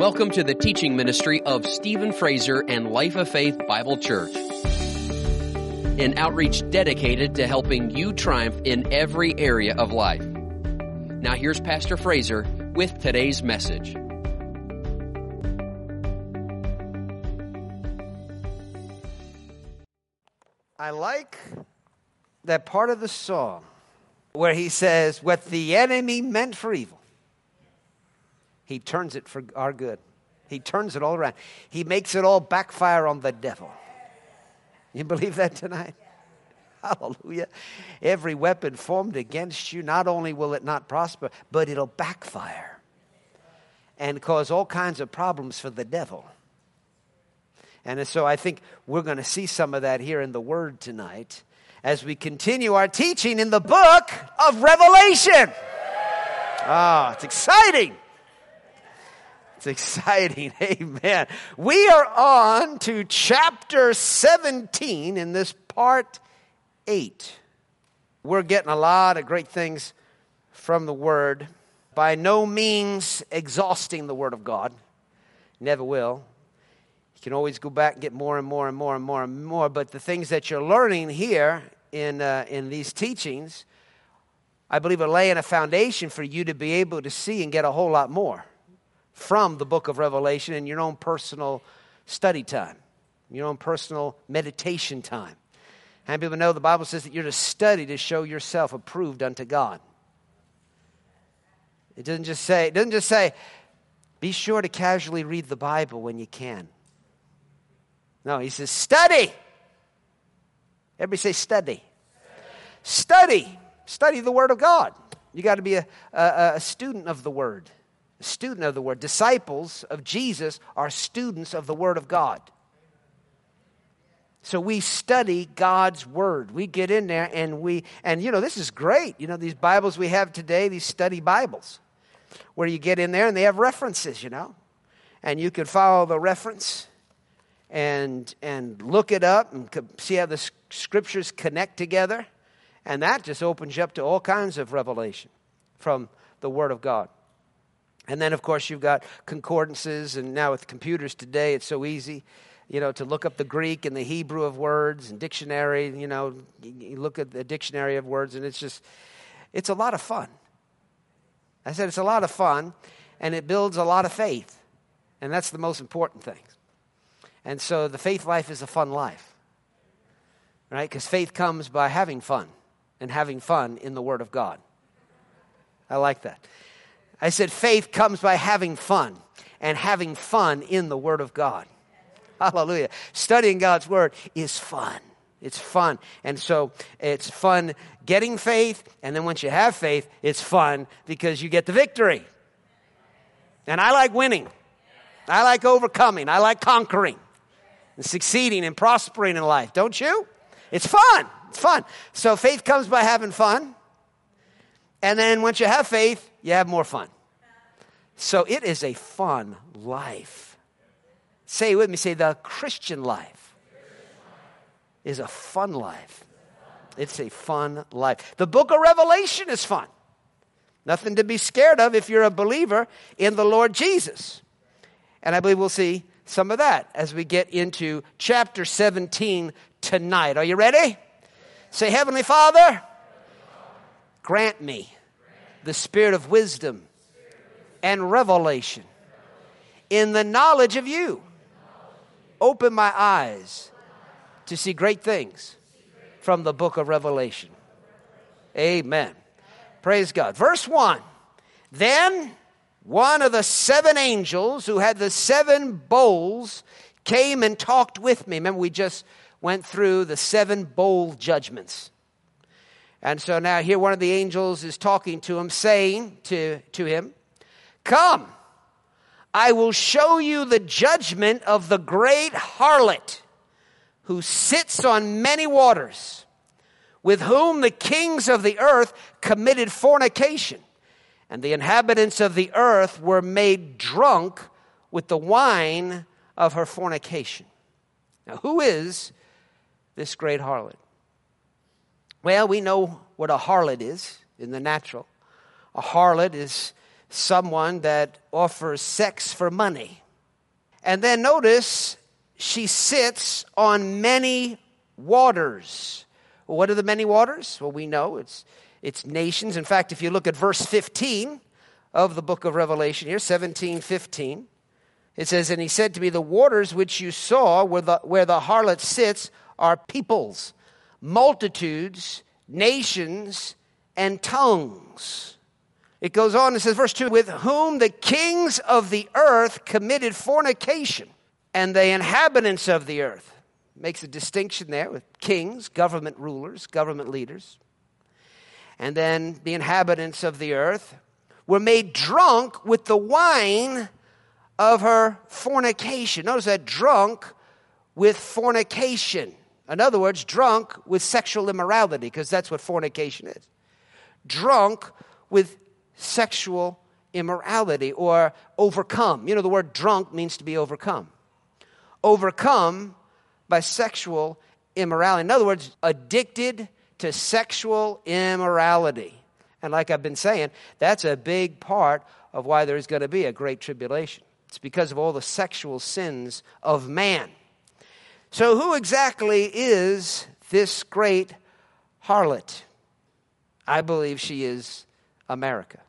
Welcome to the teaching ministry of Stephen Fraser and Life of Faith Bible Church. An outreach dedicated to helping you triumph in every area of life. Now here's Pastor Fraser with today's message. I like that part of the song where he says, What the enemy meant for evil, he turns it for our good. He turns it all around. He makes it all backfire on the devil. You believe that tonight? Hallelujah. Every weapon formed against you, not only will it not prosper, but it'll backfire and cause all kinds of problems for the devil. And so I think we're going to see some of that here in the Word tonight as we continue our teaching in the book of Revelation. Ah, oh, it's exciting. It's exciting. Amen. We are on to chapter 17 in this part 8. We're getting a lot of great things from the Word. By no means exhausting the Word of God. Never will. You can always go back and get more and more and more and more and more. But the things that you're learning here in, uh, in these teachings, I believe are laying a foundation for you to be able to see and get a whole lot more from the book of Revelation in your own personal study time, your own personal meditation time. How many people know the Bible says that you're to study to show yourself approved unto God? It doesn't just say, it doesn't just say, be sure to casually read the Bible when you can. No, he says, study. Everybody say study. Study. Study the Word of God. You got to be a, a, a student of the Word student of the Word. Disciples of Jesus are students of the Word of God. So we study God's Word. We get in there and we, and you know, this is great. You know, these Bibles we have today, these study Bibles, where you get in there and they have references, you know, and you can follow the reference and, and look it up and see how the scriptures connect together. And that just opens you up to all kinds of revelation from the Word of God. And then, of course, you've got concordances, and now with computers today, it's so easy, you know, to look up the Greek and the Hebrew of words and dictionary. You know, you look at the dictionary of words, and it's just, it's a lot of fun. I said it's a lot of fun, and it builds a lot of faith, and that's the most important thing. And so the faith life is a fun life, right? Because faith comes by having fun and having fun in the Word of God. I like that. I said, faith comes by having fun and having fun in the Word of God. Hallelujah. Studying God's Word is fun. It's fun. And so it's fun getting faith. And then once you have faith, it's fun because you get the victory. And I like winning. I like overcoming. I like conquering and succeeding and prospering in life. Don't you? It's fun. It's fun. So faith comes by having fun. And then once you have faith, you have more fun. So it is a fun life. Say it with me say, the Christian life is a fun life. It's a fun life. The book of Revelation is fun. Nothing to be scared of if you're a believer in the Lord Jesus. And I believe we'll see some of that as we get into chapter 17 tonight. Are you ready? Say, Heavenly Father, grant me the spirit of wisdom and revelation in the knowledge of you. Open my eyes to see great things from the book of Revelation. Amen. Praise God. Verse 1 Then one of the seven angels who had the seven bowls came and talked with me. Remember, we just went through the seven bowl judgments. And so now here one of the angels is talking to him, saying to, to him, Come, I will show you the judgment of the great harlot who sits on many waters, with whom the kings of the earth committed fornication, and the inhabitants of the earth were made drunk with the wine of her fornication. Now, who is this great harlot? Well, we know what a harlot is in the natural. A harlot is someone that offers sex for money. And then notice she sits on many waters. What are the many waters? Well, we know it's, it's nations. In fact, if you look at verse 15 of the book of Revelation here, 17, 15, it says, And he said to me, The waters which you saw where the, where the harlot sits are peoples, multitudes, nations, and tongues. It goes on, it says, verse 2 With whom the kings of the earth committed fornication, and the inhabitants of the earth. Makes a distinction there with kings, government rulers, government leaders. And then the inhabitants of the earth were made drunk with the wine of her fornication. Notice that drunk with fornication. In other words, drunk with sexual immorality, because that's what fornication is. Drunk with sexual immorality or overcome. You know, the word drunk means to be overcome. Overcome by sexual immorality. In other words, addicted to sexual immorality. And like I've been saying, that's a big part of why there's going to be a great tribulation. It's because of all the sexual sins of man. So, who exactly is this great harlot? I believe she is America.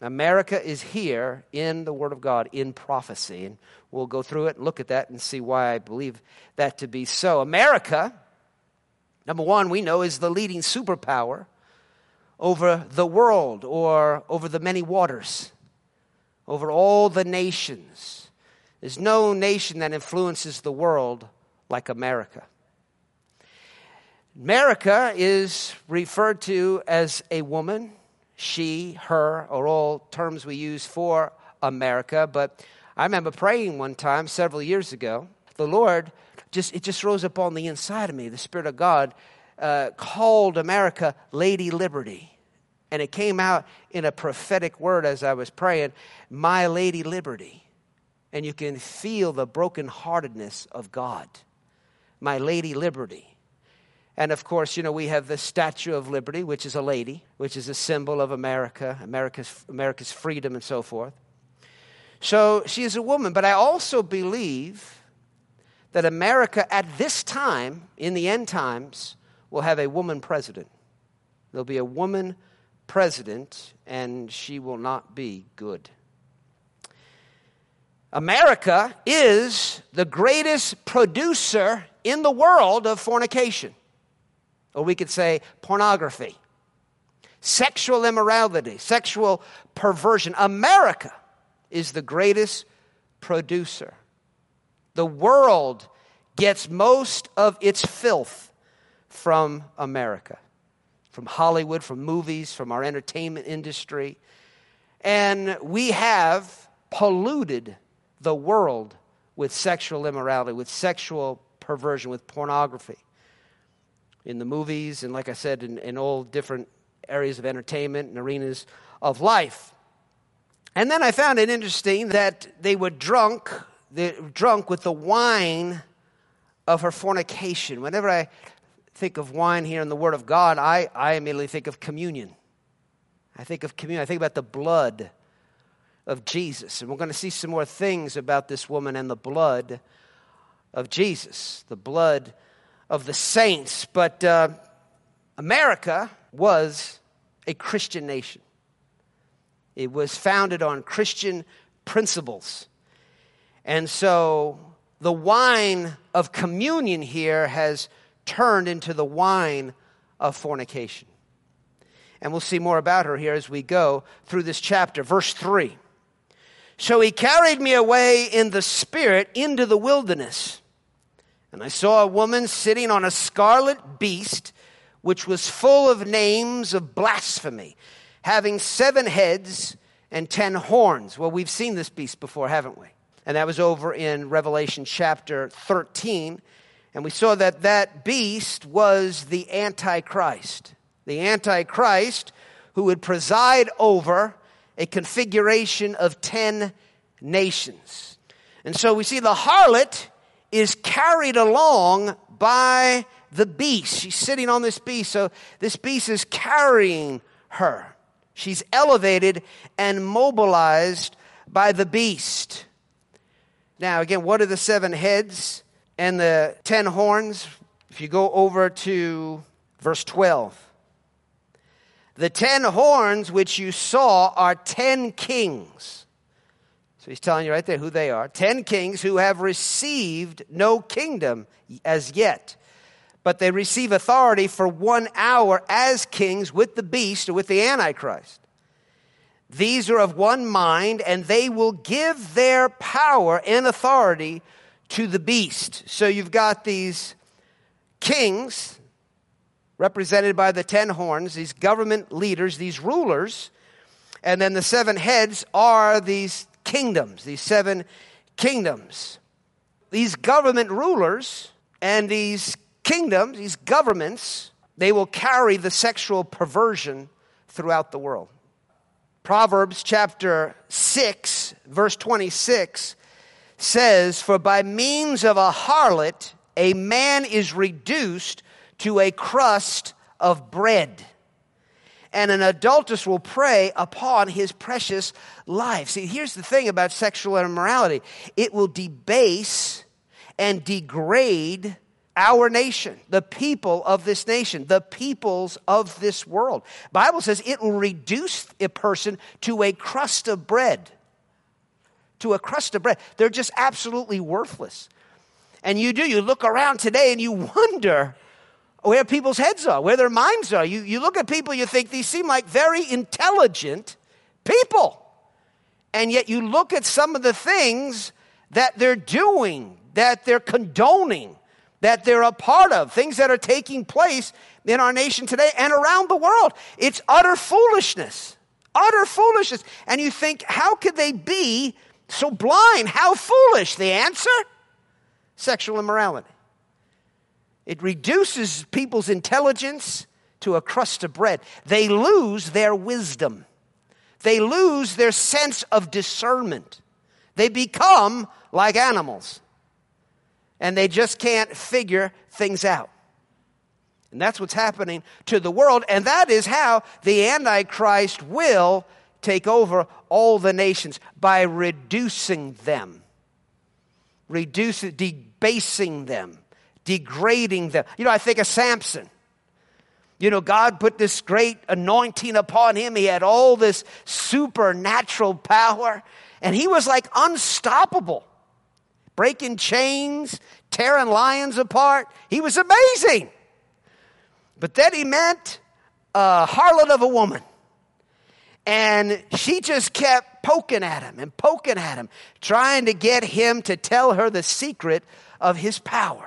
America is here in the Word of God, in prophecy. And we'll go through it and look at that and see why I believe that to be so. America, number one, we know is the leading superpower over the world or over the many waters over all the nations. There's no nation that influences the world like America. America is referred to as a woman. She, her are all terms we use for America. But I remember praying one time several years ago. The Lord just, it just rose up on the inside of me. The Spirit of God uh, called America Lady Liberty. And it came out in a prophetic word as I was praying, My Lady Liberty. And you can feel the brokenheartedness of God. My Lady Liberty. And of course, you know, we have the Statue of Liberty, which is a lady, which is a symbol of America, America's, America's freedom and so forth. So she is a woman, but I also believe that America at this time, in the end times, will have a woman president. There'll be a woman president, and she will not be good. America is the greatest producer in the world of fornication, or we could say pornography, sexual immorality, sexual perversion. America is the greatest producer. The world gets most of its filth from America from Hollywood, from movies, from our entertainment industry. And we have polluted the world with sexual immorality, with sexual perversion, with pornography. In the movies, and like I said, in, in all different areas of entertainment and arenas of life. And then I found it interesting that they were drunk, they were drunk with the wine of her fornication. Whenever I think of wine here in the Word of God, I, I immediately think of communion. I think of communion. I think about the blood of Jesus. And we're going to see some more things about this woman and the blood of Jesus, the blood of the saints. But uh, America was a Christian nation, it was founded on Christian principles. And so the wine of communion here has turned into the wine of fornication. And we'll see more about her here as we go through this chapter. Verse 3. So he carried me away in the spirit into the wilderness. And I saw a woman sitting on a scarlet beast, which was full of names of blasphemy, having seven heads and ten horns. Well, we've seen this beast before, haven't we? And that was over in Revelation chapter 13. And we saw that that beast was the Antichrist. The Antichrist who would preside over a configuration of 10 nations. And so we see the harlot is carried along by the beast. She's sitting on this beast, so this beast is carrying her. She's elevated and mobilized by the beast. Now, again, what are the seven heads and the ten horns? If you go over to verse 12, the ten horns which you saw are ten kings. So he's telling you right there who they are. Ten kings who have received no kingdom as yet, but they receive authority for one hour as kings with the beast or with the Antichrist. These are of one mind, and they will give their power and authority to the beast. So you've got these kings, represented by the ten horns, these government leaders, these rulers, and then the seven heads are these kingdoms, these seven kingdoms. These government rulers and these kingdoms, these governments, they will carry the sexual perversion throughout the world. Proverbs chapter 6, verse 26 says, For by means of a harlot, a man is reduced to a crust of bread, and an adulteress will prey upon his precious life. See, here's the thing about sexual immorality it will debase and degrade our nation, the people of this nation, the peoples of this world. Bible says it will reduce a person to a crust of bread. To a crust of bread. They're just absolutely worthless. And you do, you look around today and you wonder where people's heads are, where their minds are. You, you look at people, you think these seem like very intelligent people. And yet you look at some of the things that they're doing, that they're condoning that they're a part of, things that are taking place in our nation today and around the world. It's utter foolishness. Utter foolishness. And you think, how could they be so blind? How foolish? The answer? Sexual immorality. It reduces people's intelligence to a crust of bread. They lose their wisdom. They lose their sense of discernment. They become like animals and they just can't figure things out. And that's what's happening to the world, and that is how the Antichrist will take over all the nations by reducing them, reducing, debasing them, degrading them. You know, I think of Samson. You know, God put this great anointing upon him. He had all this supernatural power, and he was like unstoppable breaking chains, tearing lions apart. He was amazing. But then he met a harlot of a woman. And she just kept poking at him and poking at him, trying to get him to tell her the secret of his power.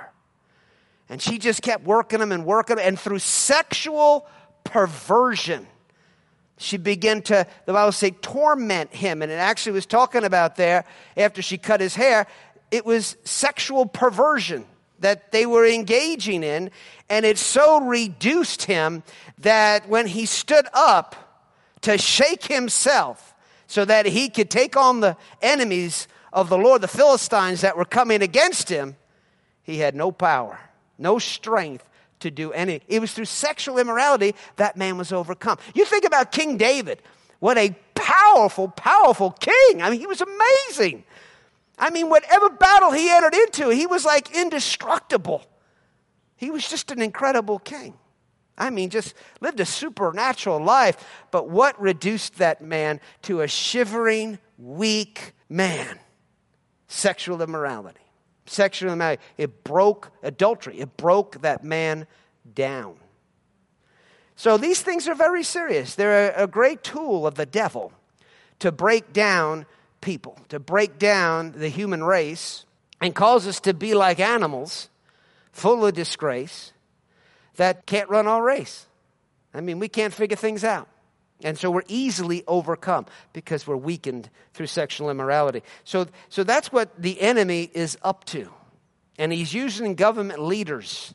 And she just kept working him and working him. And through sexual perversion, she began to, the Bible say, torment him. And it actually was talking about there after she cut his hair it was sexual perversion that they were engaging in, and it so reduced him that when he stood up to shake himself so that he could take on the enemies of the Lord, the Philistines that were coming against him, he had no power, no strength to do any. It was through sexual immorality that man was overcome. You think about King David. What a powerful, powerful king. I mean, he was amazing. I mean, whatever battle he entered into, he was like indestructible. He was just an incredible king. I mean, just lived a supernatural life. But what reduced that man to a shivering, weak man? Sexual immorality. Sexual immorality. It broke adultery, it broke that man down. So these things are very serious. They're a great tool of the devil to break down people, to break down the human race and cause us to be like animals, full of disgrace, that can't run our race. I mean, we can't figure things out. And so we're easily overcome because we're weakened through sexual immorality. So, so that's what the enemy is up to. And he's using government leaders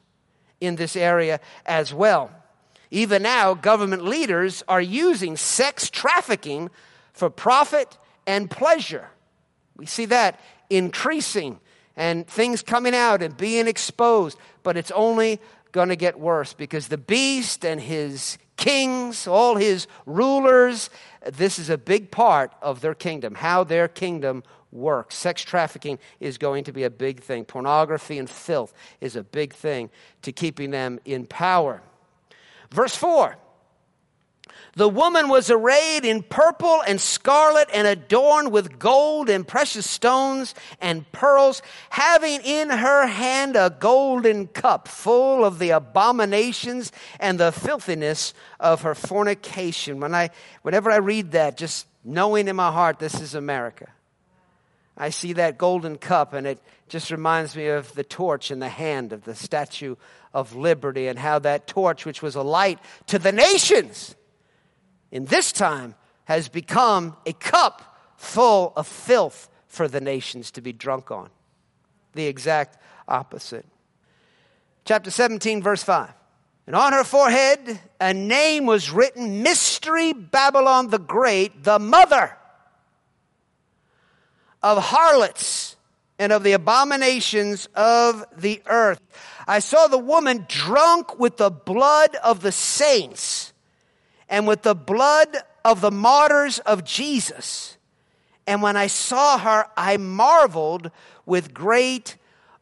in this area as well. Even now, government leaders are using sex trafficking for profit and pleasure. We see that increasing and things coming out and being exposed, but it's only going to get worse because the beast and his kings, all his rulers. This is a big part of their kingdom, how their kingdom works. Sex trafficking is going to be a big thing. Pornography and filth is a big thing to keeping them in power. Verse 4 the woman was arrayed in purple and scarlet and adorned with gold and precious stones and pearls, having in her hand a golden cup full of the abominations and the filthiness of her fornication. When I, whenever I read that, just knowing in my heart this is America, I see that golden cup and it just reminds me of the torch in the hand of the Statue of Liberty and how that torch, which was a light to the nations, in this time has become a cup full of filth for the nations to be drunk on. The exact opposite. Chapter 17, verse 5. And on her forehead a name was written Mystery Babylon the Great, the mother of harlots and of the abominations of the earth. I saw the woman drunk with the blood of the saints and with the blood of the martyrs of Jesus. And when I saw her, I marveled with great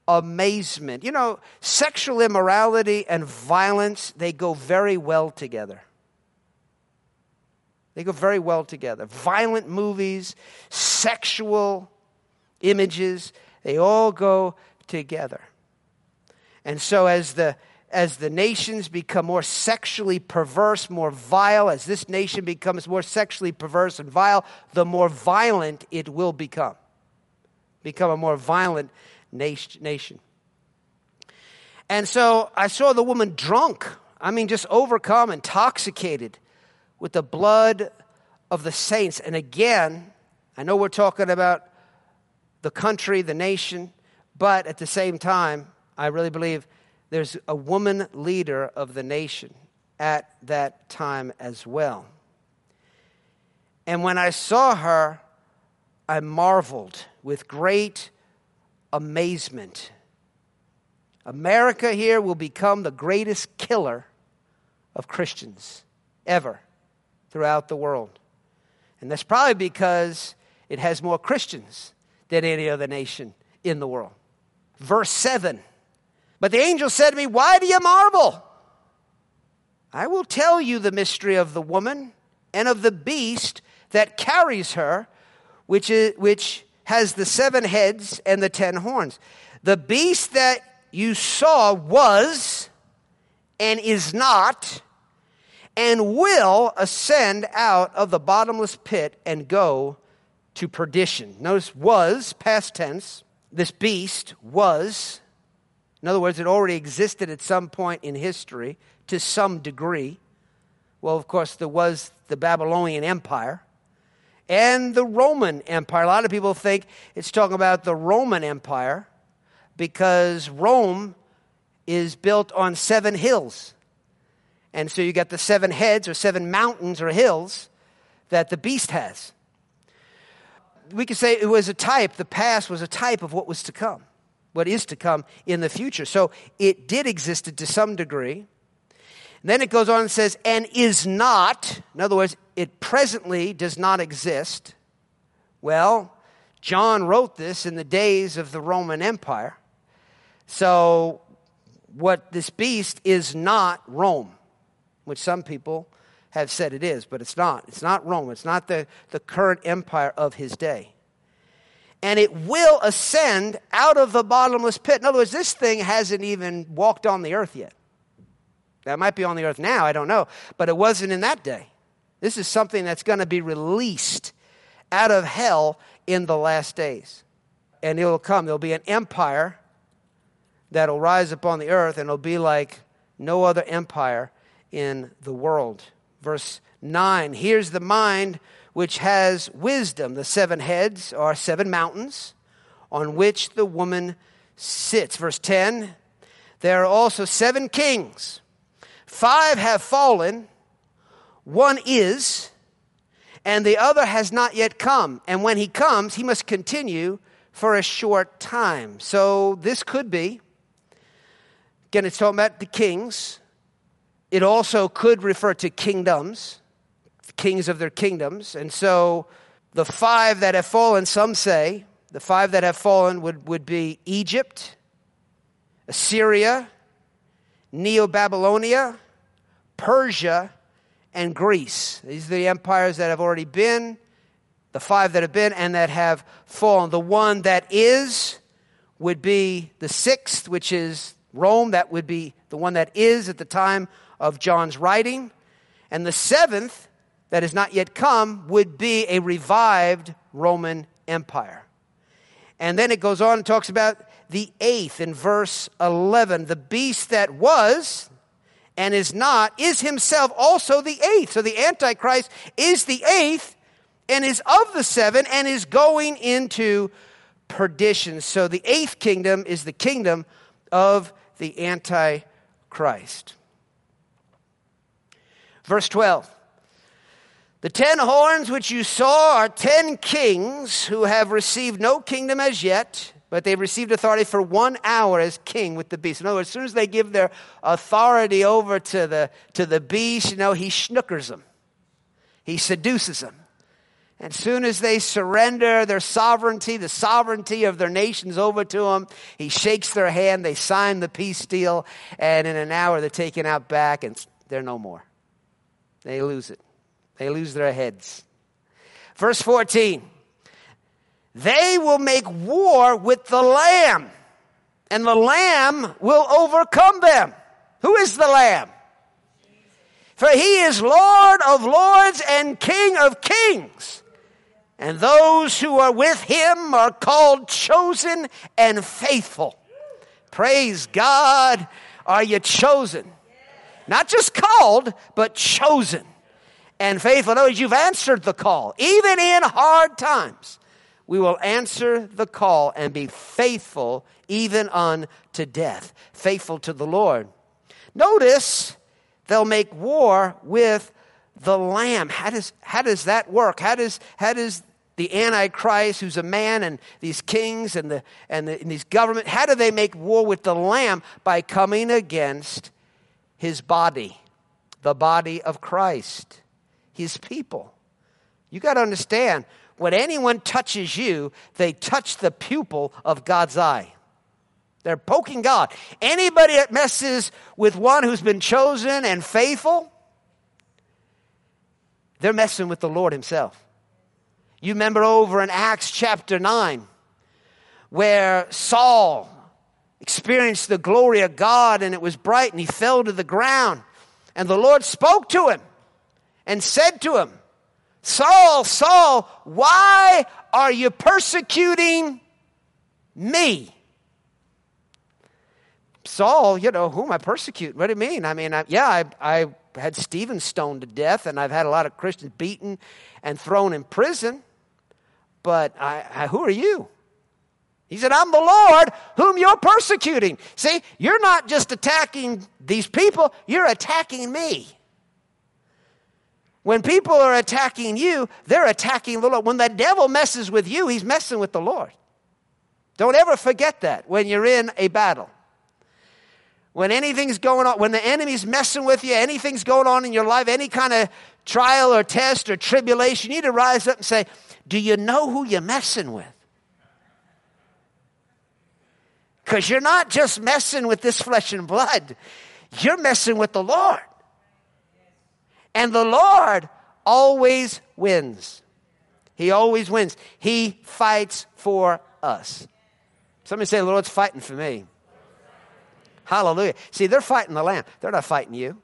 amazement. You know, sexual immorality and violence, they go very well together. They go very well together. Violent movies, sexual images, they all go together. And so, as the as the nations become more sexually perverse, more vile, as this nation becomes more sexually perverse and vile, the more violent it will become. Become a more violent nation. And so I saw the woman drunk, I mean, just overcome, intoxicated with the blood of the saints. And again, I know we're talking about the country, the nation, but at the same time, I really believe there's a woman leader of the nation at that time as well. And when I saw her, I marveled with great amazement. America here will become the greatest killer of Christians ever throughout the world. And that's probably because it has more Christians than any other nation in the world. Verse 7 but the angel said to me, Why do you marvel? I will tell you the mystery of the woman and of the beast that carries her, which, is, which has the seven heads and the ten horns. The beast that you saw was and is not and will ascend out of the bottomless pit and go to perdition. Notice was, past tense. This beast was in other words, it already existed at some point in history to some degree. Well, of course, there was the Babylonian Empire and the Roman Empire. A lot of people think it's talking about the Roman Empire because Rome is built on seven hills. And so you got the seven heads or seven mountains or hills that the beast has. We could say it was a type, the past was a type of what was to come what is to come in the future. So it did exist to some degree. And then it goes on and says, and is not, in other words, it presently does not exist. Well, John wrote this in the days of the Roman Empire. So what this beast is not Rome, which some people have said it is, but it's not. It's not Rome. It's not the, the current empire of his day and it will ascend out of the bottomless pit. In other words, this thing hasn't even walked on the earth yet. That might be on the earth now, I don't know, but it wasn't in that day. This is something that's going to be released out of hell in the last days. And it will come. There'll be an empire that'll rise upon the earth, and it'll be like no other empire in the world. Verse 9 Here's the mind which has wisdom. The seven heads are seven mountains on which the woman sits. Verse 10 There are also seven kings. Five have fallen, one is, and the other has not yet come. And when he comes, he must continue for a short time. So this could be, again, it's talking about the kings. it also could refer to kingdoms, kings of their kingdoms. And so the five that have fallen, some say, the five that have fallen would, would be Egypt, Assyria, Neo Babylonia, Persia, and Greece. These are the empires that have already been, the five that have been, and that have fallen. The one that is would be the sixth, which is Rome. That would be the one that is at the time of John's writing. And the seventh, that has not yet come, would be a revived Roman Empire. And then it goes on and talks about the eighth in verse 11. The beast that was and is not is himself also the eighth. So the Antichrist is the eighth and is of the seven and is going into perdition. So the eighth kingdom is the kingdom of the Antichrist. Verse 12. The ten horns which you saw are ten kings who have received no kingdom as yet, but they've received authority for one hour as king with the beast. In other words, as soon as they give their authority over to the, to the beast, you know, he schnookers them, he seduces them. As soon as they surrender their sovereignty, the sovereignty of their nations over to him, he shakes their hand, they sign the peace deal, and in an hour they're taken out back and they're no more. They lose it. They lose their heads. Verse 14 They will make war with the Lamb, and the Lamb will overcome them. Who is the Lamb? For he is Lord of lords and King of kings. And those who are with him are called chosen and faithful. Praise God. Are you chosen? Not just called, but chosen and faithful. Notice you've answered the call. Even in hard times, we will answer the call and be faithful even unto death. Faithful to the Lord. Notice they'll make war with the Lamb. How does, how does that work? How does, how does the Antichrist, who's a man, and these kings and, the, and, the, and these government, how do they make war with the Lamb? By coming against his body, the body of Christ his people. You got to understand, when anyone touches you, they touch the pupil of God's eye. They're poking God. Anybody that messes with one who's been chosen and faithful, they're messing with the Lord Himself. You remember over in Acts chapter 9, where Saul experienced the glory of God and it was bright and he fell to the ground. And the Lord spoke to him and said to him, Saul, Saul, why are you persecuting me? Saul, you know, who am I persecuting? What do you mean? I mean, I, yeah, I, I had Stephen stoned to death, and I've had a lot of Christians beaten and thrown in prison, but I, I, who are you? He said, I'm the Lord whom you're persecuting. See, you're not just attacking these people, you're attacking me. When people are attacking you, they're attacking the Lord. When the devil messes with you, he's messing with the Lord. Don't ever forget that when you're in a battle. When anything's going on, when the enemy's messing with you, anything's going on in your life, any kind of trial or test or tribulation, you need to rise up and say, Do you know who you're messing with? Because you're not just messing with this flesh and blood, you're messing with the Lord. And the Lord always wins. He always wins. He fights for us. Somebody say, The Lord's fighting for me. Hallelujah. See, they're fighting the Lamb, they're not fighting you.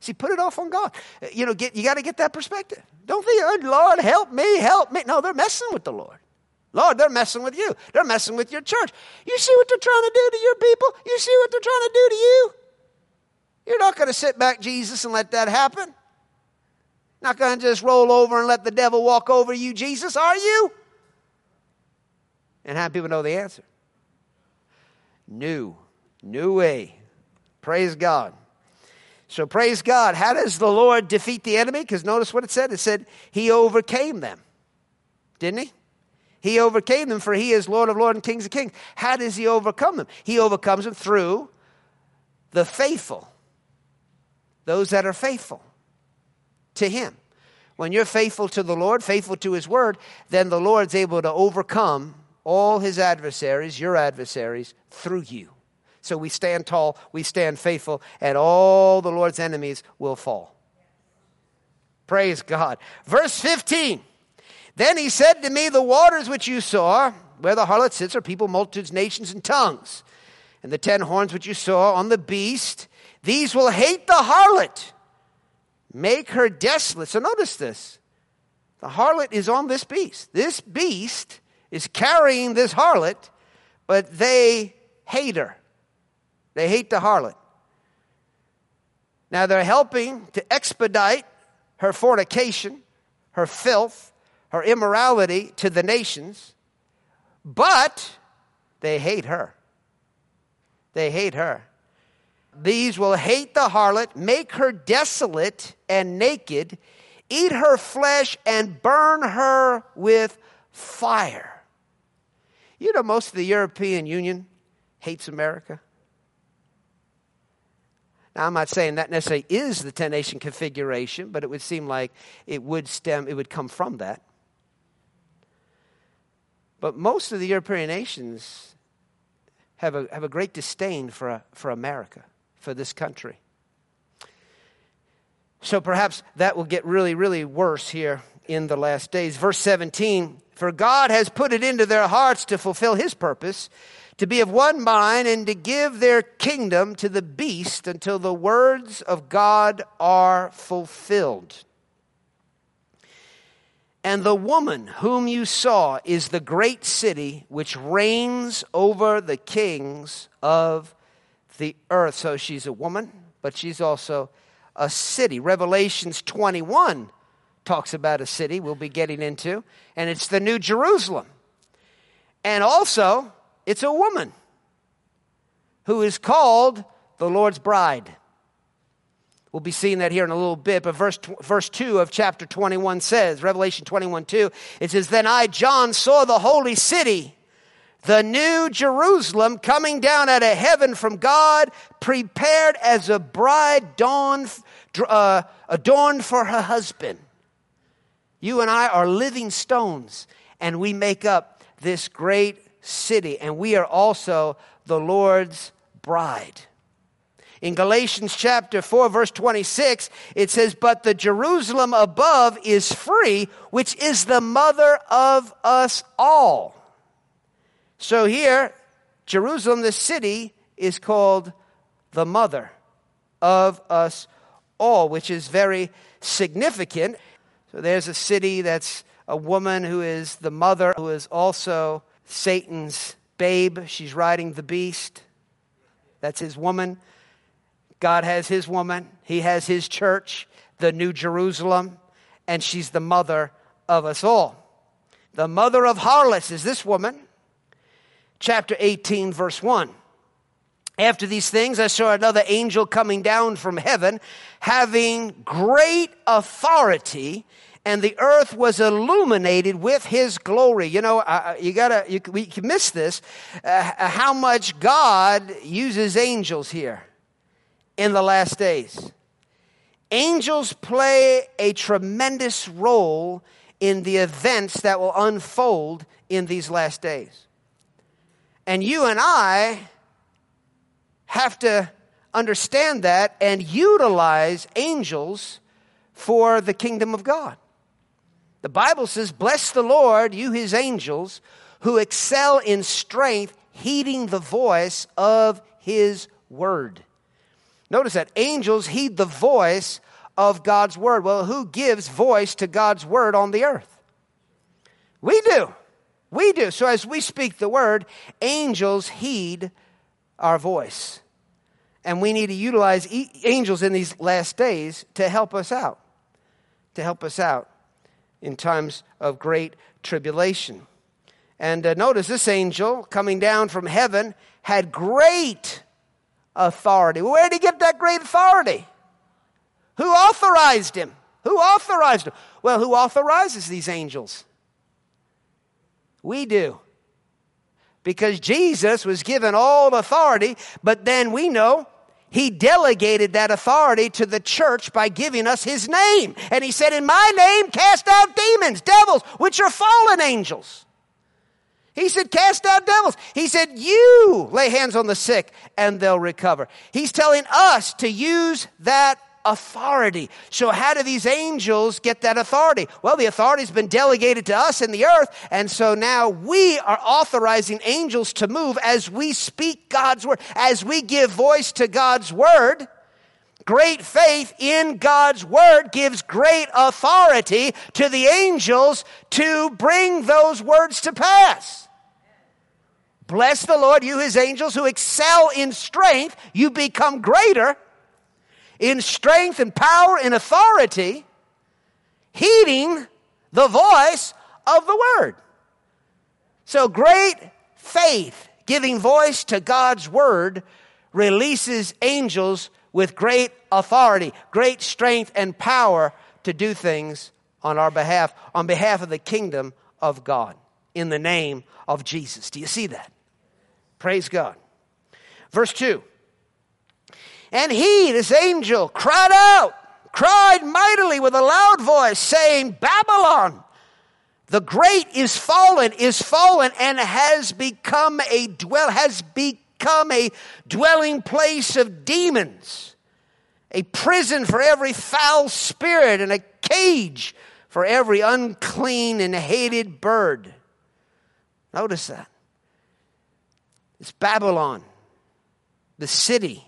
See, put it off on God. You know, get, you got to get that perspective. Don't think, oh, Lord, help me, help me. No, they're messing with the Lord. Lord, they're messing with you. They're messing with your church. You see what they're trying to do to your people? You see what they're trying to do to you? You're not going to sit back, Jesus, and let that happen. Not going to just roll over and let the devil walk over you, Jesus, are you? And have people know the answer. New, new way. Praise God. So praise God. How does the Lord defeat the enemy? Because notice what it said. It said he overcame them. Didn't he? He overcame them, for he is Lord of lords and kings of kings. How does he overcome them? He overcomes them through the faithful those that are faithful to Him. When you're faithful to the Lord, faithful to His Word, then the Lord's able to overcome all His adversaries, your adversaries, through you. So we stand tall, we stand faithful, and all the Lord's enemies will fall. Praise God. Verse 15. Then he said to me, The waters which you saw, where the harlot sits, are people, multitudes, nations, and tongues. And the ten horns which you saw on the beast, these will hate the harlot, make her desolate. So notice this. The harlot is on this beast. This beast is carrying this harlot, but they hate her. They hate the harlot. Now they're helping to expedite her fornication, her filth, her immorality to the nations, but they hate her. They hate her. These will hate the harlot, make her desolate and naked, eat her flesh, and burn her with fire. You know, most of the European Union hates America. Now, I'm not saying that necessarily is the 10 nation configuration, but it would seem like it would stem, it would come from that. But most of the European nations have a, have a great disdain for, for America, for this country. So perhaps that will get really, really worse here in the last days. Verse 17 For God has put it into their hearts to fulfill his purpose to be of one mind and to give their kingdom to the beast until the words of God are fulfilled. And the woman whom you saw is the great city which reigns over the kings of the earth. So she's a woman, but she's also a city. Revelations 21 talks about a city we'll be getting into, and it's the New Jerusalem. And also, it's a woman who is called the Lord's bride. We'll be seeing that here in a little bit, but verse, verse 2 of chapter 21 says, Revelation 21 2, it says, Then I, John, saw the holy city, the new Jerusalem, coming down out of heaven from God, prepared as a bride dawn, uh, adorned for her husband. You and I are living stones, and we make up this great city, and we are also the Lord's bride. In Galatians chapter 4, verse 26, it says, But the Jerusalem above is free, which is the mother of us all. So here, Jerusalem, the city, is called the mother of us all, which is very significant. So there's a city that's a woman who is the mother, who is also Satan's babe. She's riding the beast. That's his woman. God has his woman. He has his church, the New Jerusalem, and she's the mother of us all. The mother of harlots is this woman. Chapter 18, verse 1. After these things, I saw another angel coming down from heaven, having great authority and the earth was illuminated with his glory. You know, uh, you gotta, you, we can miss this, uh, how much God uses angels here in the last days. Angels play a tremendous role in the events that will unfold in these last days. And you and I have to understand that and utilize angels for the kingdom of God. The Bible says, Bless the Lord, you his angels, who excel in strength, heeding the voice of his word. Notice that angels heed the voice of God's word. Well, who gives voice to God's word on the earth? We do. We do. So as we speak the word, angels heed our voice. And we need to utilize angels in these last days to help us out. To help us out in times of great tribulation. And uh, notice this angel coming down from heaven had great authority. Where did he get that great authority? Who authorized him? Who authorized him? Well, who authorizes these angels? We do. Because Jesus was given all authority, but then we know he delegated that authority to the church by giving us his name. And he said, In my name, cast out demons, devils, which are fallen angels. He said, Cast out devils. He said, You lay hands on the sick and they'll recover. He's telling us to use that authority. So, how do these angels get that authority? Well, the authority's been delegated to us in the earth, and so now we are authorizing angels to move as we speak God's word, as we give voice to God's word. Great faith in God's word gives great authority to the angels to bring those words to pass. Bless the Lord, you his angels who excel in strength, you become greater in strength and power and authority, heeding the voice of the word. So great faith, giving voice to God's word, releases angels with great authority, great strength and power to do things on our behalf, on behalf of the kingdom of God, in the name of Jesus. Do you see that? Praise God. Verse 2 and he, this angel, cried out, cried mightily with a loud voice, saying, Babylon, the great is fallen, is fallen, and has become a dwell, has become a dwelling place of demons, a prison for every foul spirit, and a cage for every unclean and hated bird. Notice that. It's Babylon, the city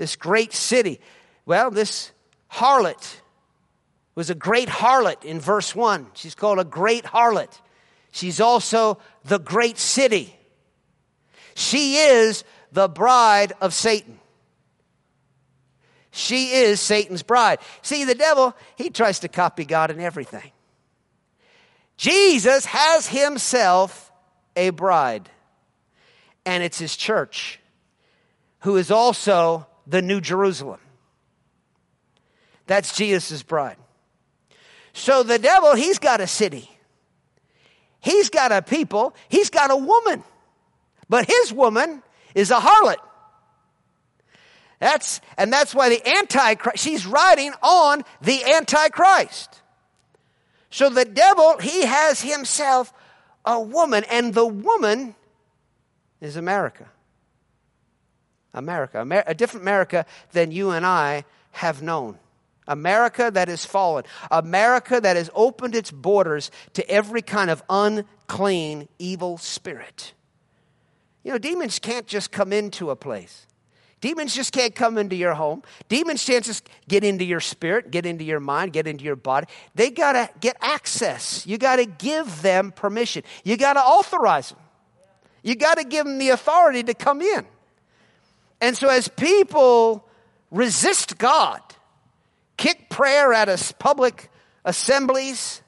this great city. Well, this harlot was a great harlot in verse 1. She's called a great harlot. She's also the great city. She is the bride of Satan. She is Satan's bride. See, the devil, he tries to copy God in everything. Jesus has himself a bride, and it's his church, who is also the New Jerusalem. That's Jesus' bride. So the devil, he's got a city. He's got a people. He's got a woman. But his woman is a harlot. That's, and that's why the Antichrist, she's riding on the Antichrist. So the devil, he has himself a woman, and the woman is America. America, Amer- a different America than you and I have known. America that has fallen. America that has opened its borders to every kind of unclean, evil spirit. You know, demons can't just come into a place. Demons just can't come into your home. Demons can't just get into your spirit, get into your mind, get into your body. They got to get access. You got to give them permission. You got to authorize them. You got to give them the authority to come in. And so, as people resist God, kick prayer at us public assemblies,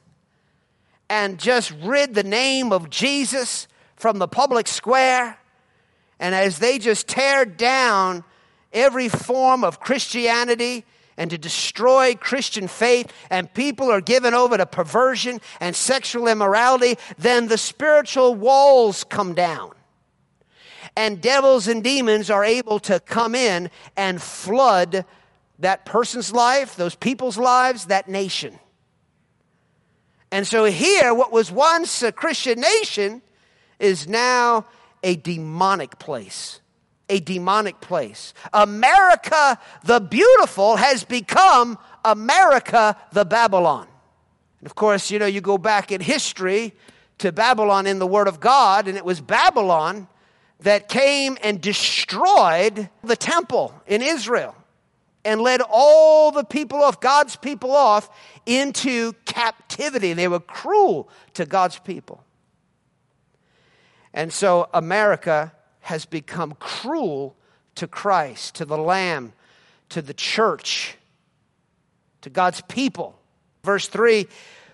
and just rid the name of Jesus from the public square, and as they just tear down every form of Christianity and to destroy Christian faith, and people are given over to perversion and sexual immorality, then the spiritual walls come down and devils and demons are able to come in and flood that person's life, those people's lives, that nation. And so here, what was once a Christian nation is now a demonic place. A demonic place. America the beautiful has become America the Babylon. And of course, you know, you go back in history to Babylon in the Word of God, and it was Babylon that came and destroyed the temple in Israel and led all the people of God's people off into captivity. They were cruel to God's people. And so America has become cruel to Christ, to the Lamb, to the church, to God's people. Verse 3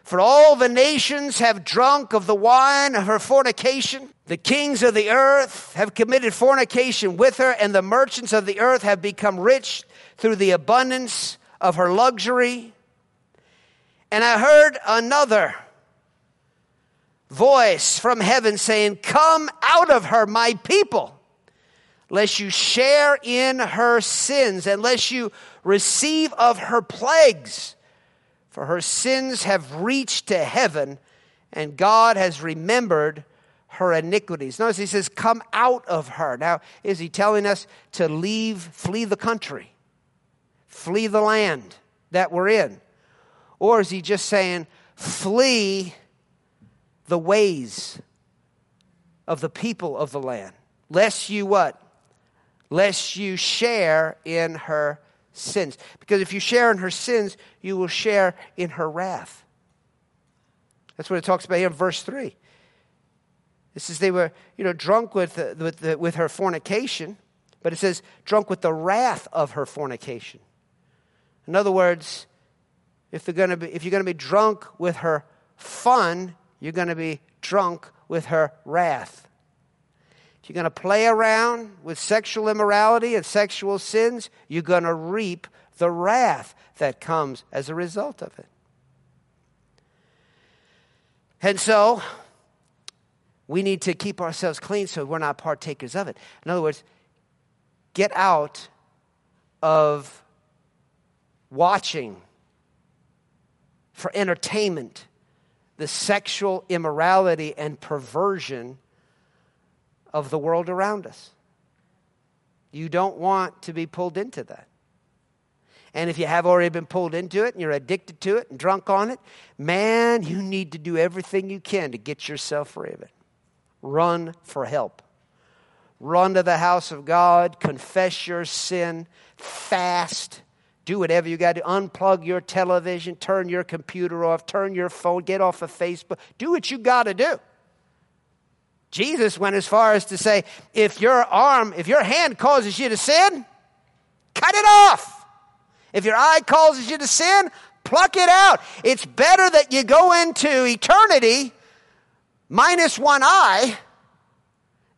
For all the nations have drunk of the wine of her fornication. The kings of the earth have committed fornication with her, and the merchants of the earth have become rich through the abundance of her luxury. And I heard another voice from heaven saying, Come out of her, my people, lest you share in her sins, and lest you receive of her plagues. For her sins have reached to heaven, and God has remembered her iniquities. Notice he says, Come out of her. Now, is he telling us to leave, flee the country, flee the land that we're in? Or is he just saying, Flee the ways of the people of the land, lest you what? Lest you share in her sins. Because if you share in her sins, you will share in her wrath. That's what it talks about here in verse 3. It says they were, you know, drunk with, uh, with, the, with her fornication, but it says drunk with the wrath of her fornication. In other words, if, they're gonna be, if you're going to be drunk with her fun, you're going to be drunk with her wrath. You're going to play around with sexual immorality and sexual sins, you're going to reap the wrath that comes as a result of it. And so, we need to keep ourselves clean so we're not partakers of it. In other words, get out of watching for entertainment the sexual immorality and perversion of the world around us. You don't want to be pulled into that. And if you have already been pulled into it and you're addicted to it and drunk on it, man, you need to do everything you can to get yourself free of it. Run for help. Run to the house of God, confess your sin, fast, do whatever you got to unplug your television, turn your computer off, turn your phone, get off of Facebook. Do what you got to do. Jesus went as far as to say, if your arm, if your hand causes you to sin, cut it off. If your eye causes you to sin, pluck it out. It's better that you go into eternity minus one eye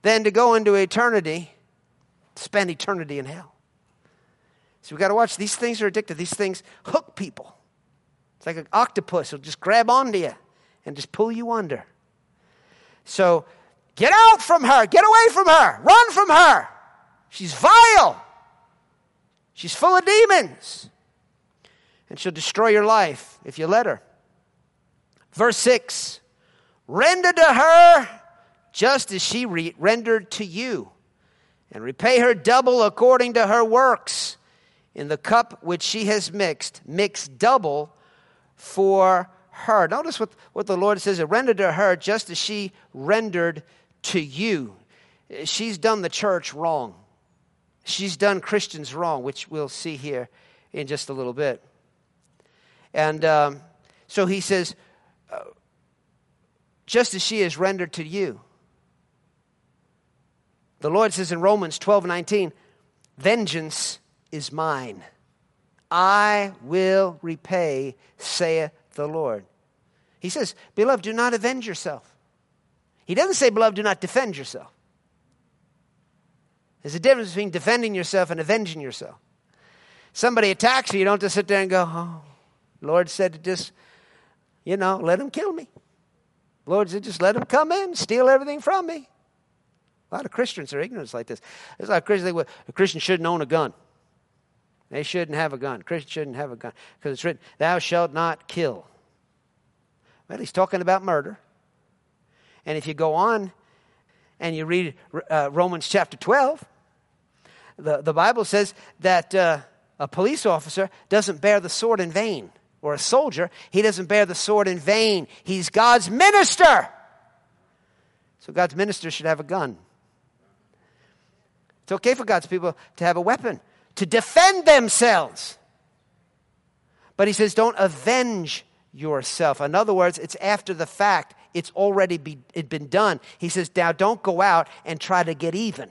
than to go into eternity, spend eternity in hell. So we've got to watch. These things are addictive. These things hook people. It's like an octopus. It'll just grab onto you and just pull you under. So get out from her. Get away from her. Run from her. She's vile. She's full of demons. And she'll destroy your life if you let her. Verse 6 Render to her just as she re- rendered to you, and repay her double according to her works in the cup which she has mixed, mix double for her. Notice what, what the Lord says, render to her just as she rendered to you. She's done the church wrong. She's done Christians wrong, which we'll see here in just a little bit. And um, so he says, uh, just as she is rendered to you. The Lord says in Romans 12 19, vengeance is mine. I will repay, saith the Lord. He says, Beloved, do not avenge yourself. He doesn't say, Beloved, do not defend yourself. There's a difference between defending yourself and avenging yourself. Somebody attacks you, you don't just sit there and go, Oh, Lord said to just, you know, let him kill me. Lord said, just let him come in, steal everything from me. A lot of Christians are ignorant like this. There's a lot of Christians a Christian shouldn't own a gun. They shouldn't have a gun. Christians shouldn't have a gun because it's written, "Thou shalt not kill." Well, he's talking about murder. And if you go on and you read uh, Romans chapter 12, the, the Bible says that uh, a police officer doesn't bear the sword in vain, or a soldier, he doesn't bear the sword in vain. He's God's minister. So God's minister should have a gun. It's okay for God's people to have a weapon to defend themselves. But he says, don't avenge yourself. In other words, it's after the fact, it's already be, it been done. He says, now don't go out and try to get even.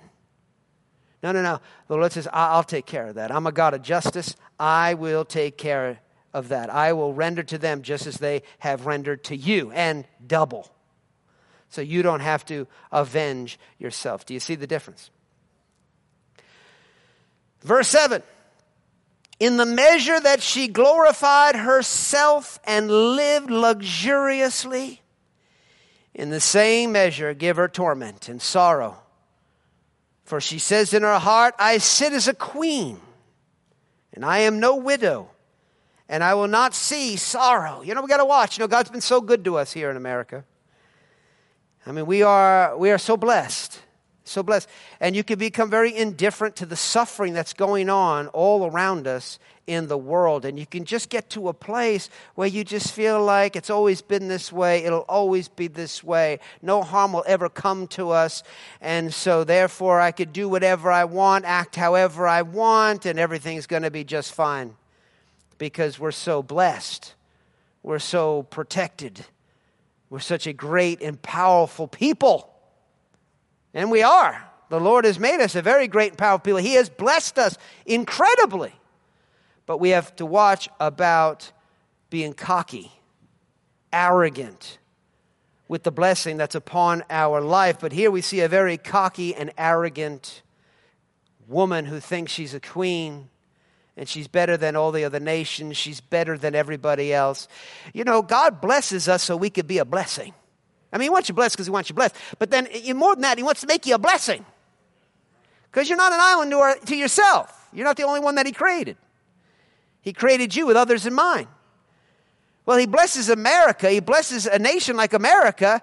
No, no, no. The Lord says, I'll take care of that. I'm a God of justice. I will take care of that. I will render to them just as they have rendered to you, and double. So you don't have to avenge yourself. Do you see the difference? Verse 7 In the measure that she glorified herself and lived luxuriously, in the same measure give her torment and sorrow. For she says in her heart, I sit as a queen, and I am no widow, and I will not see sorrow. You know, we got to watch. You know, God's been so good to us here in America. I mean, we are, we are so blessed. So blessed. And you can become very indifferent to the suffering that's going on all around us in the world. And you can just get to a place where you just feel like it's always been this way, it'll always be this way. No harm will ever come to us. And so, therefore, I could do whatever I want, act however I want, and everything's going to be just fine because we're so blessed. We're so protected. We're such a great and powerful people. And we are. The Lord has made us a very great and powerful people. He has blessed us incredibly. But we have to watch about being cocky, arrogant with the blessing that's upon our life. But here we see a very cocky and arrogant woman who thinks she's a queen and she's better than all the other nations. She's better than everybody else. You know, God blesses us so we could be a blessing. I mean, he wants you blessed because he wants you blessed. But then, more than that, he wants to make you a blessing. Because you're not an island to, to yourself. You're not the only one that he created. He created you with others in mind. Well, he blesses America. He blesses a nation like America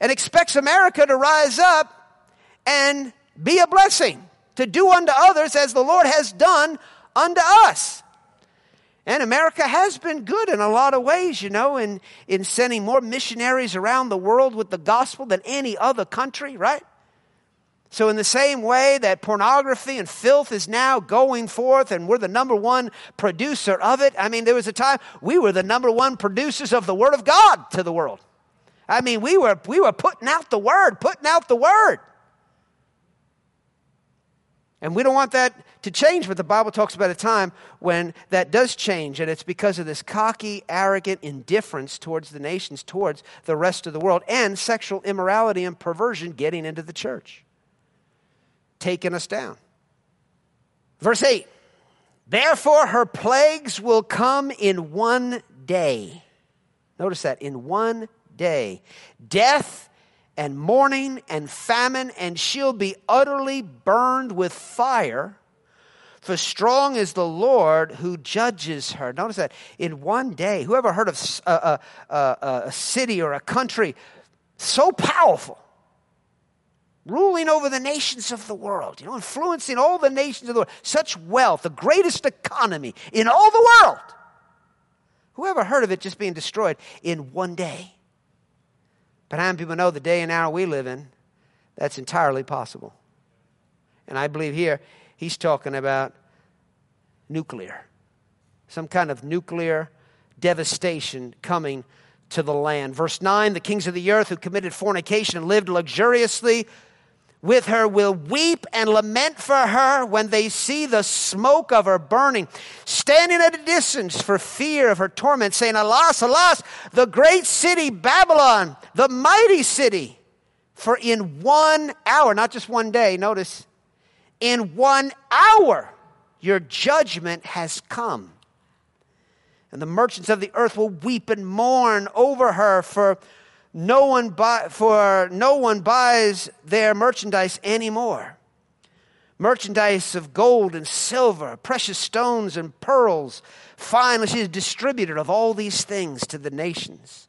and expects America to rise up and be a blessing, to do unto others as the Lord has done unto us. And America has been good in a lot of ways, you know, in, in sending more missionaries around the world with the gospel than any other country, right? So, in the same way that pornography and filth is now going forth and we're the number one producer of it, I mean, there was a time we were the number one producers of the Word of God to the world. I mean, we were, we were putting out the Word, putting out the Word. And we don't want that to change, but the Bible talks about a time when that does change, and it's because of this cocky, arrogant indifference towards the nations, towards the rest of the world, and sexual immorality and perversion getting into the church, taking us down. Verse 8 Therefore, her plagues will come in one day. Notice that, in one day. Death and mourning and famine, and she'll be utterly burned with fire. For strong is the Lord who judges her. Notice that in one day. Whoever heard of a, a, a, a city or a country so powerful, ruling over the nations of the world, you know, influencing all the nations of the world, such wealth, the greatest economy in all the world. Whoever heard of it just being destroyed in one day? But how many people know the day and hour we live in, that's entirely possible? And I believe here he's talking about nuclear, some kind of nuclear devastation coming to the land. Verse 9 the kings of the earth who committed fornication and lived luxuriously with her will weep and lament for her when they see the smoke of her burning, standing at a distance for fear of her torment, saying, Alas, alas, the great city Babylon, the mighty city. For in one hour, not just one day, notice, in one hour, your judgment has come. And the merchants of the earth will weep and mourn over her for no one buy, for no one buys their merchandise anymore. Merchandise of gold and silver, precious stones and pearls. Finally, she is distributed of all these things to the nations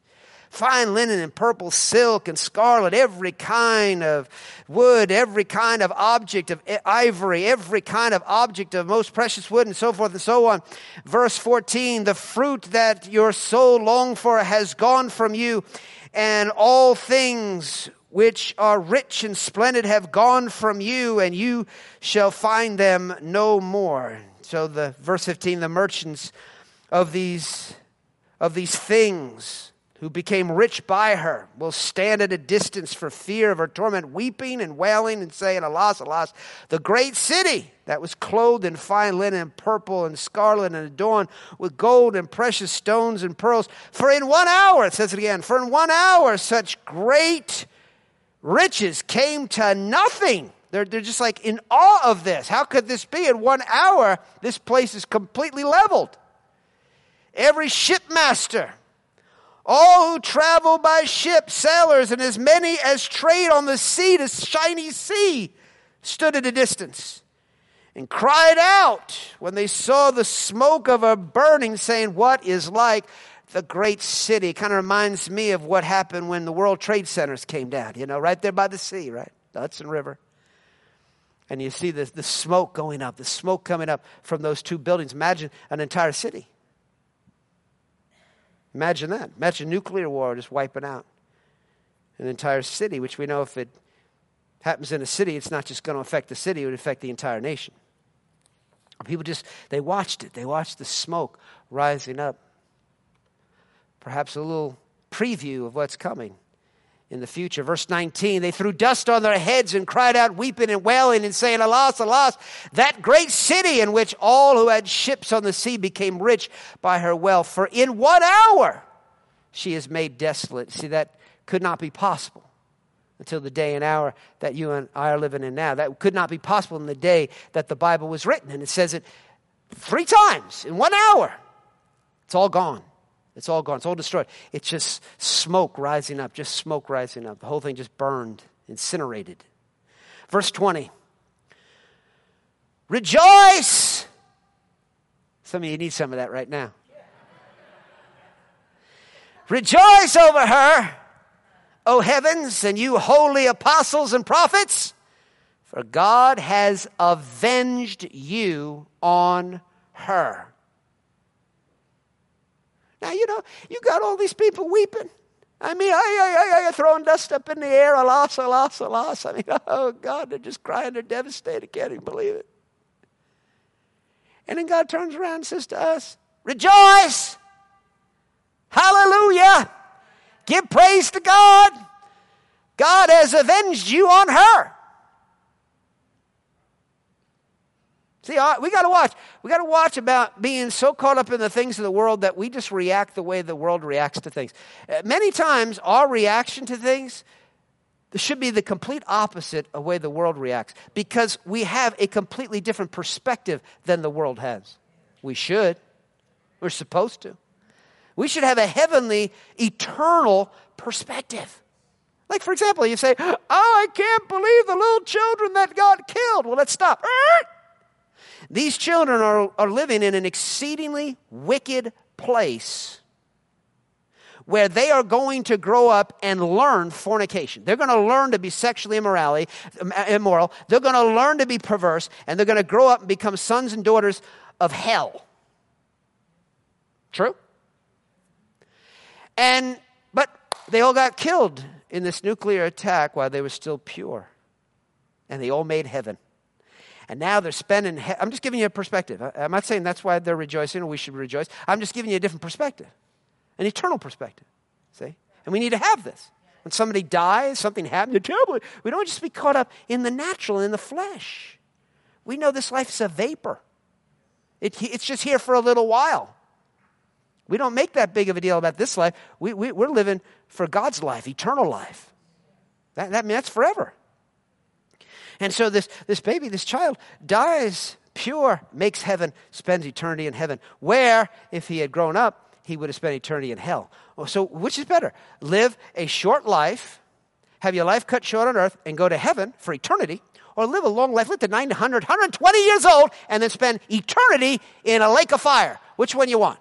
fine linen and purple silk and scarlet, every kind of wood, every kind of object of ivory, every kind of object of most precious wood, and so forth and so on. Verse 14 The fruit that your soul longed for has gone from you, and all things which are rich and splendid have gone from you, and you shall find them no more. So the verse 15, the merchants of these of these things who became rich by her will stand at a distance for fear of her torment, weeping and wailing and saying, Alas, alas, the great city that was clothed in fine linen purple and scarlet and adorned with gold and precious stones and pearls. For in one hour, it says it again, for in one hour such great riches came to nothing. They're, they're just like in awe of this. How could this be? In one hour, this place is completely leveled. Every shipmaster, all who travel by ship, sailors, and as many as trade on the sea, the shiny sea, stood at a distance and cried out when they saw the smoke of a burning, saying, What is like the great city? Kind of reminds me of what happened when the World Trade Centers came down, you know, right there by the sea, right? The Hudson River. And you see the, the smoke going up, the smoke coming up from those two buildings. Imagine an entire city. Imagine that. Imagine nuclear war just wiping out an entire city, which we know if it happens in a city, it's not just going to affect the city, it would affect the entire nation. People just, they watched it. They watched the smoke rising up. Perhaps a little preview of what's coming in the future. Verse 19, they threw dust on their heads and cried out, weeping and wailing, and saying, Alas, alas, that great city in which all who had ships on the sea became rich by her wealth. For in one hour she is made desolate. See, that could not be possible until the day and hour that you and I are living in now. That could not be possible in the day that the Bible was written. And it says it three times in one hour. It's all gone. It's all gone. It's all destroyed. It's just smoke rising up, just smoke rising up. The whole thing just burned, incinerated. Verse 20 Rejoice! Some of you need some of that right now. Rejoice over her O heavens, and you holy apostles and prophets, for God has avenged you on her. Now, you know, you got all these people weeping. I mean, I, I, I, throwing dust up in the air, alas, alas, alas. I mean, oh God, they're just crying, they're devastated, can't even believe it. And then God turns around and says to us, Rejoice! Hallelujah! Give praise to God. God has avenged you on her. See, we got to watch. We got to watch about being so caught up in the things of the world that we just react the way the world reacts to things. Uh, many times, our reaction to things should be the complete opposite of the way the world reacts because we have a completely different perspective than the world has. We should. We're supposed to. We should have a heavenly, eternal perspective. Like, for example, you say, Oh, I can't believe the little children that got killed. Well, let's stop. These children are, are living in an exceedingly wicked place where they are going to grow up and learn fornication. They're going to learn to be sexually immorality, immoral. They're going to learn to be perverse, and they're going to grow up and become sons and daughters of hell. True? And, but they all got killed in this nuclear attack while they were still pure. And they all made heaven. And now they're spending, he- I'm just giving you a perspective. I'm not saying that's why they're rejoicing or we should rejoice. I'm just giving you a different perspective, an eternal perspective. See? And we need to have this. When somebody dies, something happens, terrible. We don't just be caught up in the natural, in the flesh. We know this life is a vapor. It, it's just here for a little while. We don't make that big of a deal about this life. We, we, we're living for God's life, eternal life. That, that, I mean, that's forever. And so this, this baby, this child, dies pure, makes heaven, spends eternity in heaven. Where, if he had grown up, he would have spent eternity in hell. Oh, so, which is better? Live a short life, have your life cut short on earth, and go to heaven for eternity, or live a long life, live to 900, 120 years old, and then spend eternity in a lake of fire. Which one you want?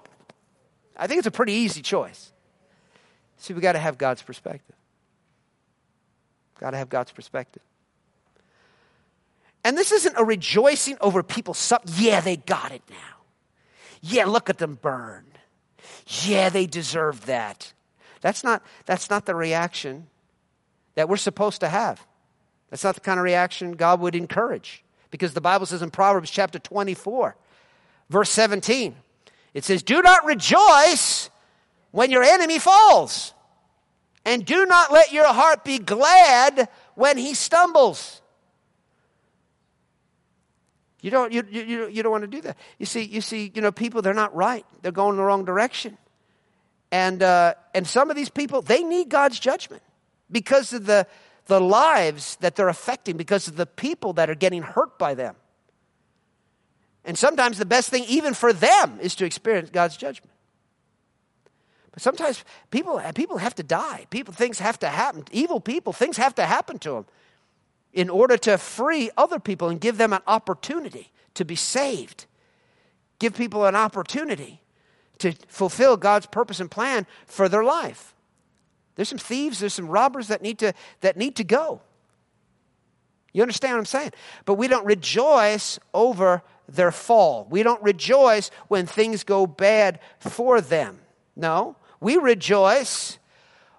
I think it's a pretty easy choice. See, we got to have God's perspective. Got to have God's perspective. And this isn't a rejoicing over people. yeah, they got it now. Yeah, look at them burn. Yeah, they deserve that. That's not, that's not the reaction that we're supposed to have. That's not the kind of reaction God would encourage. Because the Bible says in Proverbs chapter 24, verse 17, it says, Do not rejoice when your enemy falls, and do not let your heart be glad when he stumbles. You don't, you, you, you don't want to do that. You see, you see, you know, people, they're not right. They're going the wrong direction. And, uh, and some of these people, they need God's judgment because of the, the lives that they're affecting, because of the people that are getting hurt by them. And sometimes the best thing, even for them, is to experience God's judgment. But sometimes people, people have to die. People, things have to happen. Evil people, things have to happen to them. In order to free other people and give them an opportunity to be saved. Give people an opportunity to fulfill God's purpose and plan for their life. There's some thieves, there's some robbers that need to, that need to go. You understand what I'm saying? But we don't rejoice over their fall. We don't rejoice when things go bad for them. No, we rejoice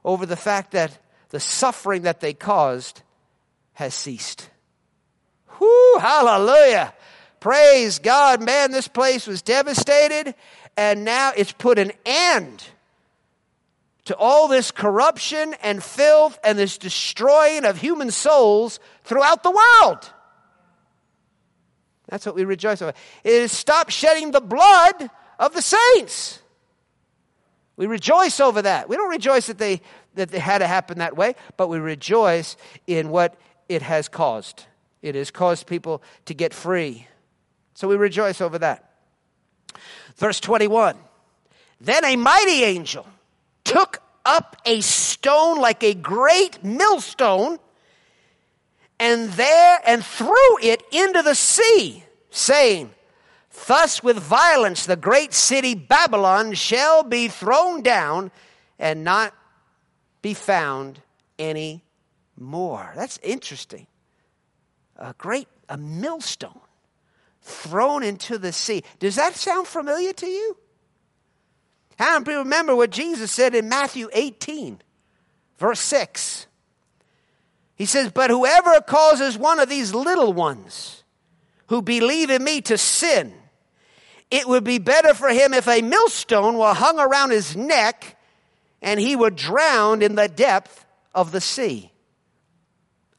over the fact that the suffering that they caused has ceased. Whoo, hallelujah. Praise God. Man, this place was devastated, and now it's put an end to all this corruption and filth and this destroying of human souls throughout the world. That's what we rejoice over. It stop shedding the blood of the saints. We rejoice over that. We don't rejoice that they that it had to happen that way, but we rejoice in what it has caused. It has caused people to get free. So we rejoice over that. Verse 21 Then a mighty angel took up a stone like a great millstone and there and threw it into the sea, saying, Thus with violence the great city Babylon shall be thrown down and not be found any more. That's interesting. A great a millstone thrown into the sea. Does that sound familiar to you? How many people remember what Jesus said in Matthew 18, verse 6? He says, But whoever causes one of these little ones who believe in me to sin, it would be better for him if a millstone were hung around his neck and he were drowned in the depth of the sea.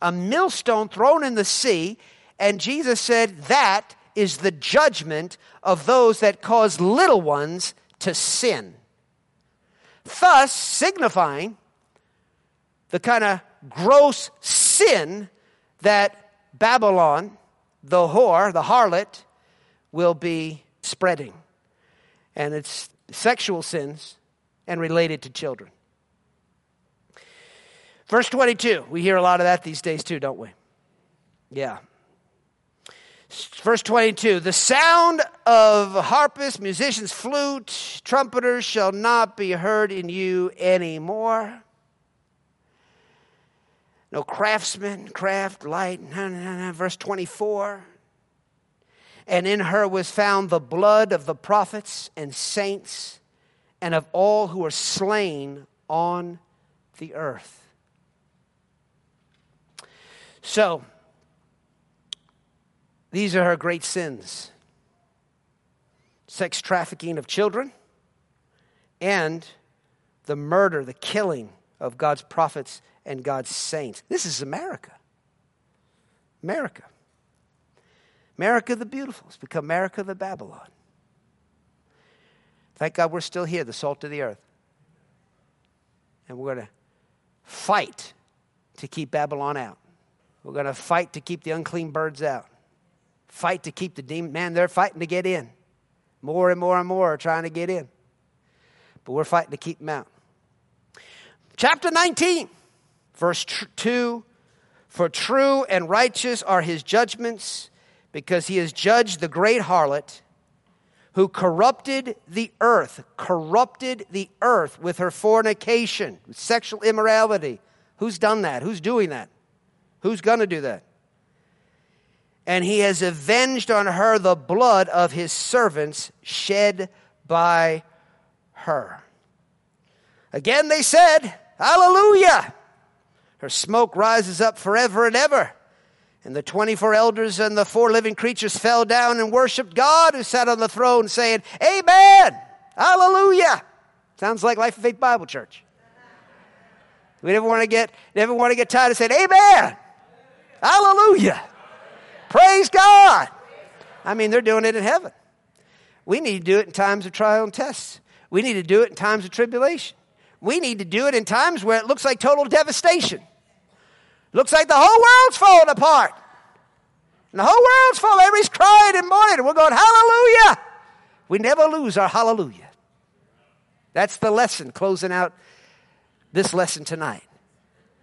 A millstone thrown in the sea, and Jesus said, That is the judgment of those that cause little ones to sin. Thus, signifying the kind of gross sin that Babylon, the whore, the harlot, will be spreading. And it's sexual sins and related to children. Verse 22. We hear a lot of that these days too, don't we? Yeah. Verse 22 The sound of harpists, musicians, flute, trumpeters shall not be heard in you anymore. No craftsman, craft, light. Nah, nah, nah, Verse 24 And in her was found the blood of the prophets and saints and of all who were slain on the earth. So, these are her great sins sex trafficking of children and the murder, the killing of God's prophets and God's saints. This is America. America. America the beautiful has become America the Babylon. Thank God we're still here, the salt of the earth. And we're going to fight to keep Babylon out. We're going to fight to keep the unclean birds out fight to keep the demon. Man, they're fighting to get in. More and more and more are trying to get in. But we're fighting to keep them out. Chapter 19, verse 2 For true and righteous are his judgments, because he has judged the great harlot who corrupted the earth, corrupted the earth with her fornication, with sexual immorality. Who's done that? Who's doing that? Who's going to do that? and he has avenged on her the blood of his servants shed by her. Again they said, Hallelujah! Her smoke rises up forever and ever. And the 24 elders and the four living creatures fell down and worshiped God who sat on the throne, saying, Amen! Hallelujah! Sounds like Life of Faith Bible Church. We never want to get, never want to get tired of saying, Amen! Hallelujah! Praise God. I mean, they're doing it in heaven. We need to do it in times of trial and tests. We need to do it in times of tribulation. We need to do it in times where it looks like total devastation. Looks like the whole world's falling apart. And the whole world's falling. Everybody's crying and mourning. And we're going, Hallelujah. We never lose our hallelujah. That's the lesson closing out this lesson tonight.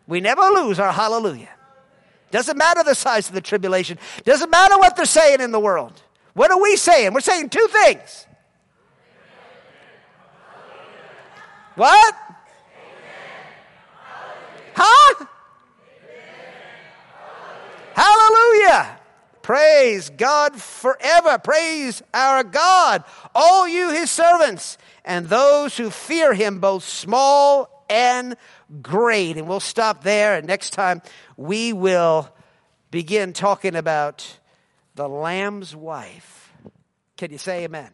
We never lose our hallelujah. Doesn't matter the size of the tribulation. Doesn't matter what they're saying in the world. What are we saying? We're saying two things. What? Huh? Hallelujah. Praise God forever. Praise our God, all you his servants, and those who fear him, both small and great. And we'll stop there. And next time we will begin talking about the Lamb's wife. Can you say amen?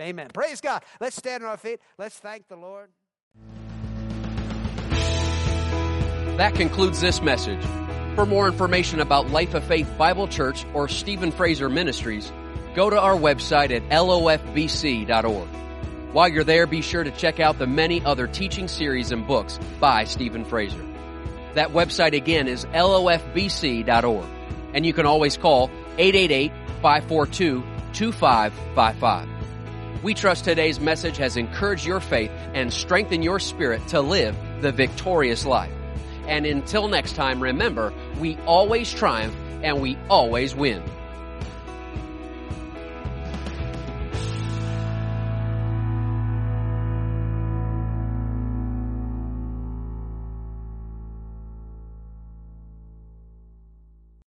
Amen. Praise God. Let's stand on our feet. Let's thank the Lord. That concludes this message. For more information about Life of Faith Bible Church or Stephen Fraser Ministries, go to our website at lofbc.org. While you're there, be sure to check out the many other teaching series and books by Stephen Fraser. That website again is lofbc.org. And you can always call 888-542-2555. We trust today's message has encouraged your faith and strengthened your spirit to live the victorious life. And until next time, remember, we always triumph and we always win.